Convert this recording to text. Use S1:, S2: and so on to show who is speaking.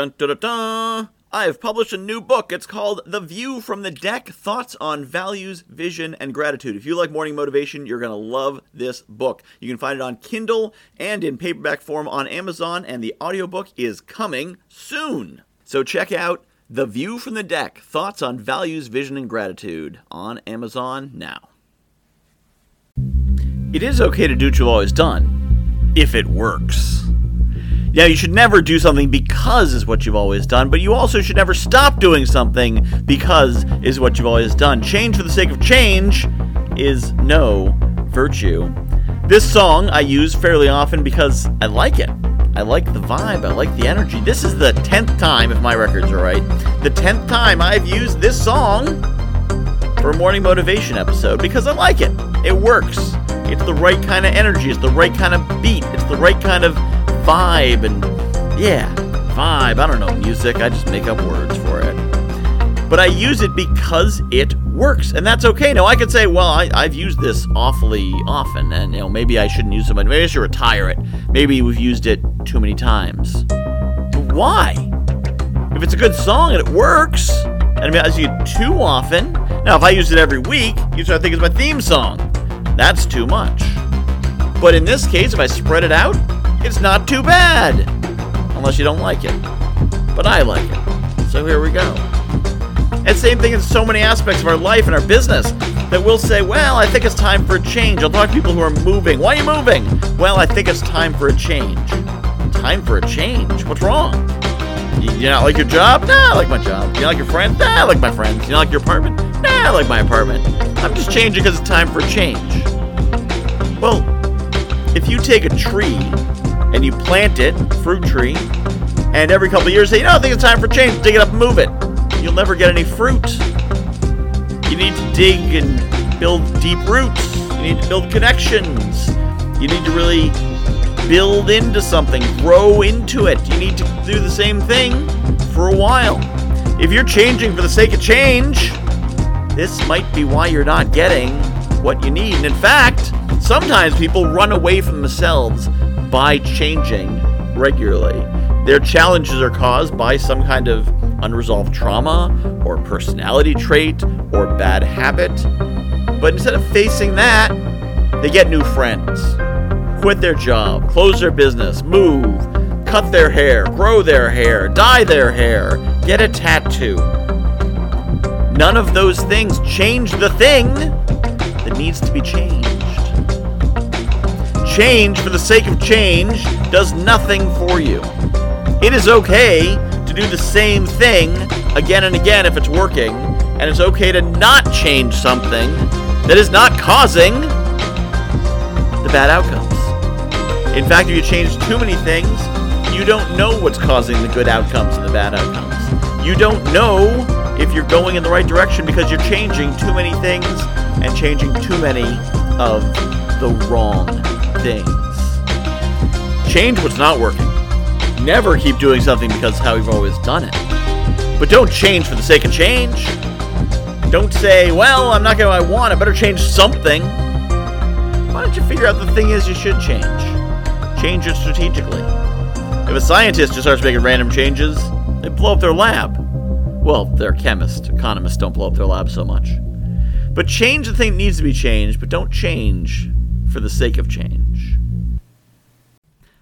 S1: Dun dun dun dun! I have published a new book. It's called The View from the Deck Thoughts on Values, Vision, and Gratitude. If you like morning motivation, you're going to love this book. You can find it on Kindle and in paperback form on Amazon, and the audiobook is coming soon. So check out The View from the Deck Thoughts on Values, Vision, and Gratitude on Amazon now. It is okay to do what you've always done if it works. Now, you should never do something because is what you've always done, but you also should never stop doing something because is what you've always done. Change for the sake of change is no virtue. This song I use fairly often because I like it. I like the vibe, I like the energy. This is the 10th time, if my records are right, the 10th time I've used this song for a morning motivation episode because I like it. It works. It's the right kind of energy, it's the right kind of beat, it's the right kind of vibe and yeah, vibe. I don't know music. I just make up words for it. But I use it because it works, and that's okay. Now I could say, well, I, have used this awfully often, and you know maybe I shouldn't use it. Maybe I should retire it. Maybe we've used it too many times. But why? If it's a good song and it works, and I use it too often. Now, if I use it every week, you start thinking it's my theme song. That's too much. But in this case, if I spread it out, it's not too bad. Unless you don't like it. But I like it. So here we go. And same thing in so many aspects of our life and our business that we'll say, well, I think it's time for a change. I'll talk to people who are moving. Why are you moving? Well, I think it's time for a change. Time for a change? What's wrong? You, you not like your job? Nah, I like my job. You not like your friend? Nah, I like my friends. You not like your apartment? Nah, I like my apartment. I'm just changing because it's time for a change. Well, if you take a tree and you plant it, fruit tree, and every couple years say, you know, I think it's time for change, dig it up and move it. You'll never get any fruit. You need to dig and build deep roots. You need to build connections. You need to really build into something, grow into it. You need to do the same thing for a while. If you're changing for the sake of change, this might be why you're not getting what you need. And in fact, sometimes people run away from themselves by changing regularly. Their challenges are caused by some kind of unresolved trauma or personality trait or bad habit. But instead of facing that, they get new friends, quit their job, close their business, move, cut their hair, grow their hair, dye their hair, get a tattoo. None of those things change the thing that needs to be changed. Change for the sake of change does nothing for you. It is okay to do the same thing again and again if it's working, and it's okay to not change something that is not causing the bad outcomes. In fact, if you change too many things, you don't know what's causing the good outcomes and the bad outcomes. You don't know if you're going in the right direction because you're changing too many things and changing too many of the wrong things. Change what's not working. Never keep doing something because how you've always done it. But don't change for the sake of change. Don't say, well, I'm not going to I want, I better change something. Why don't you figure out the thing is you should change? Change it strategically. If a scientist just starts making random changes, they blow up their lab. Well, they're chemists. Economists don't blow up their lab so much. But change the thing that needs to be changed, but don't change for the sake of change.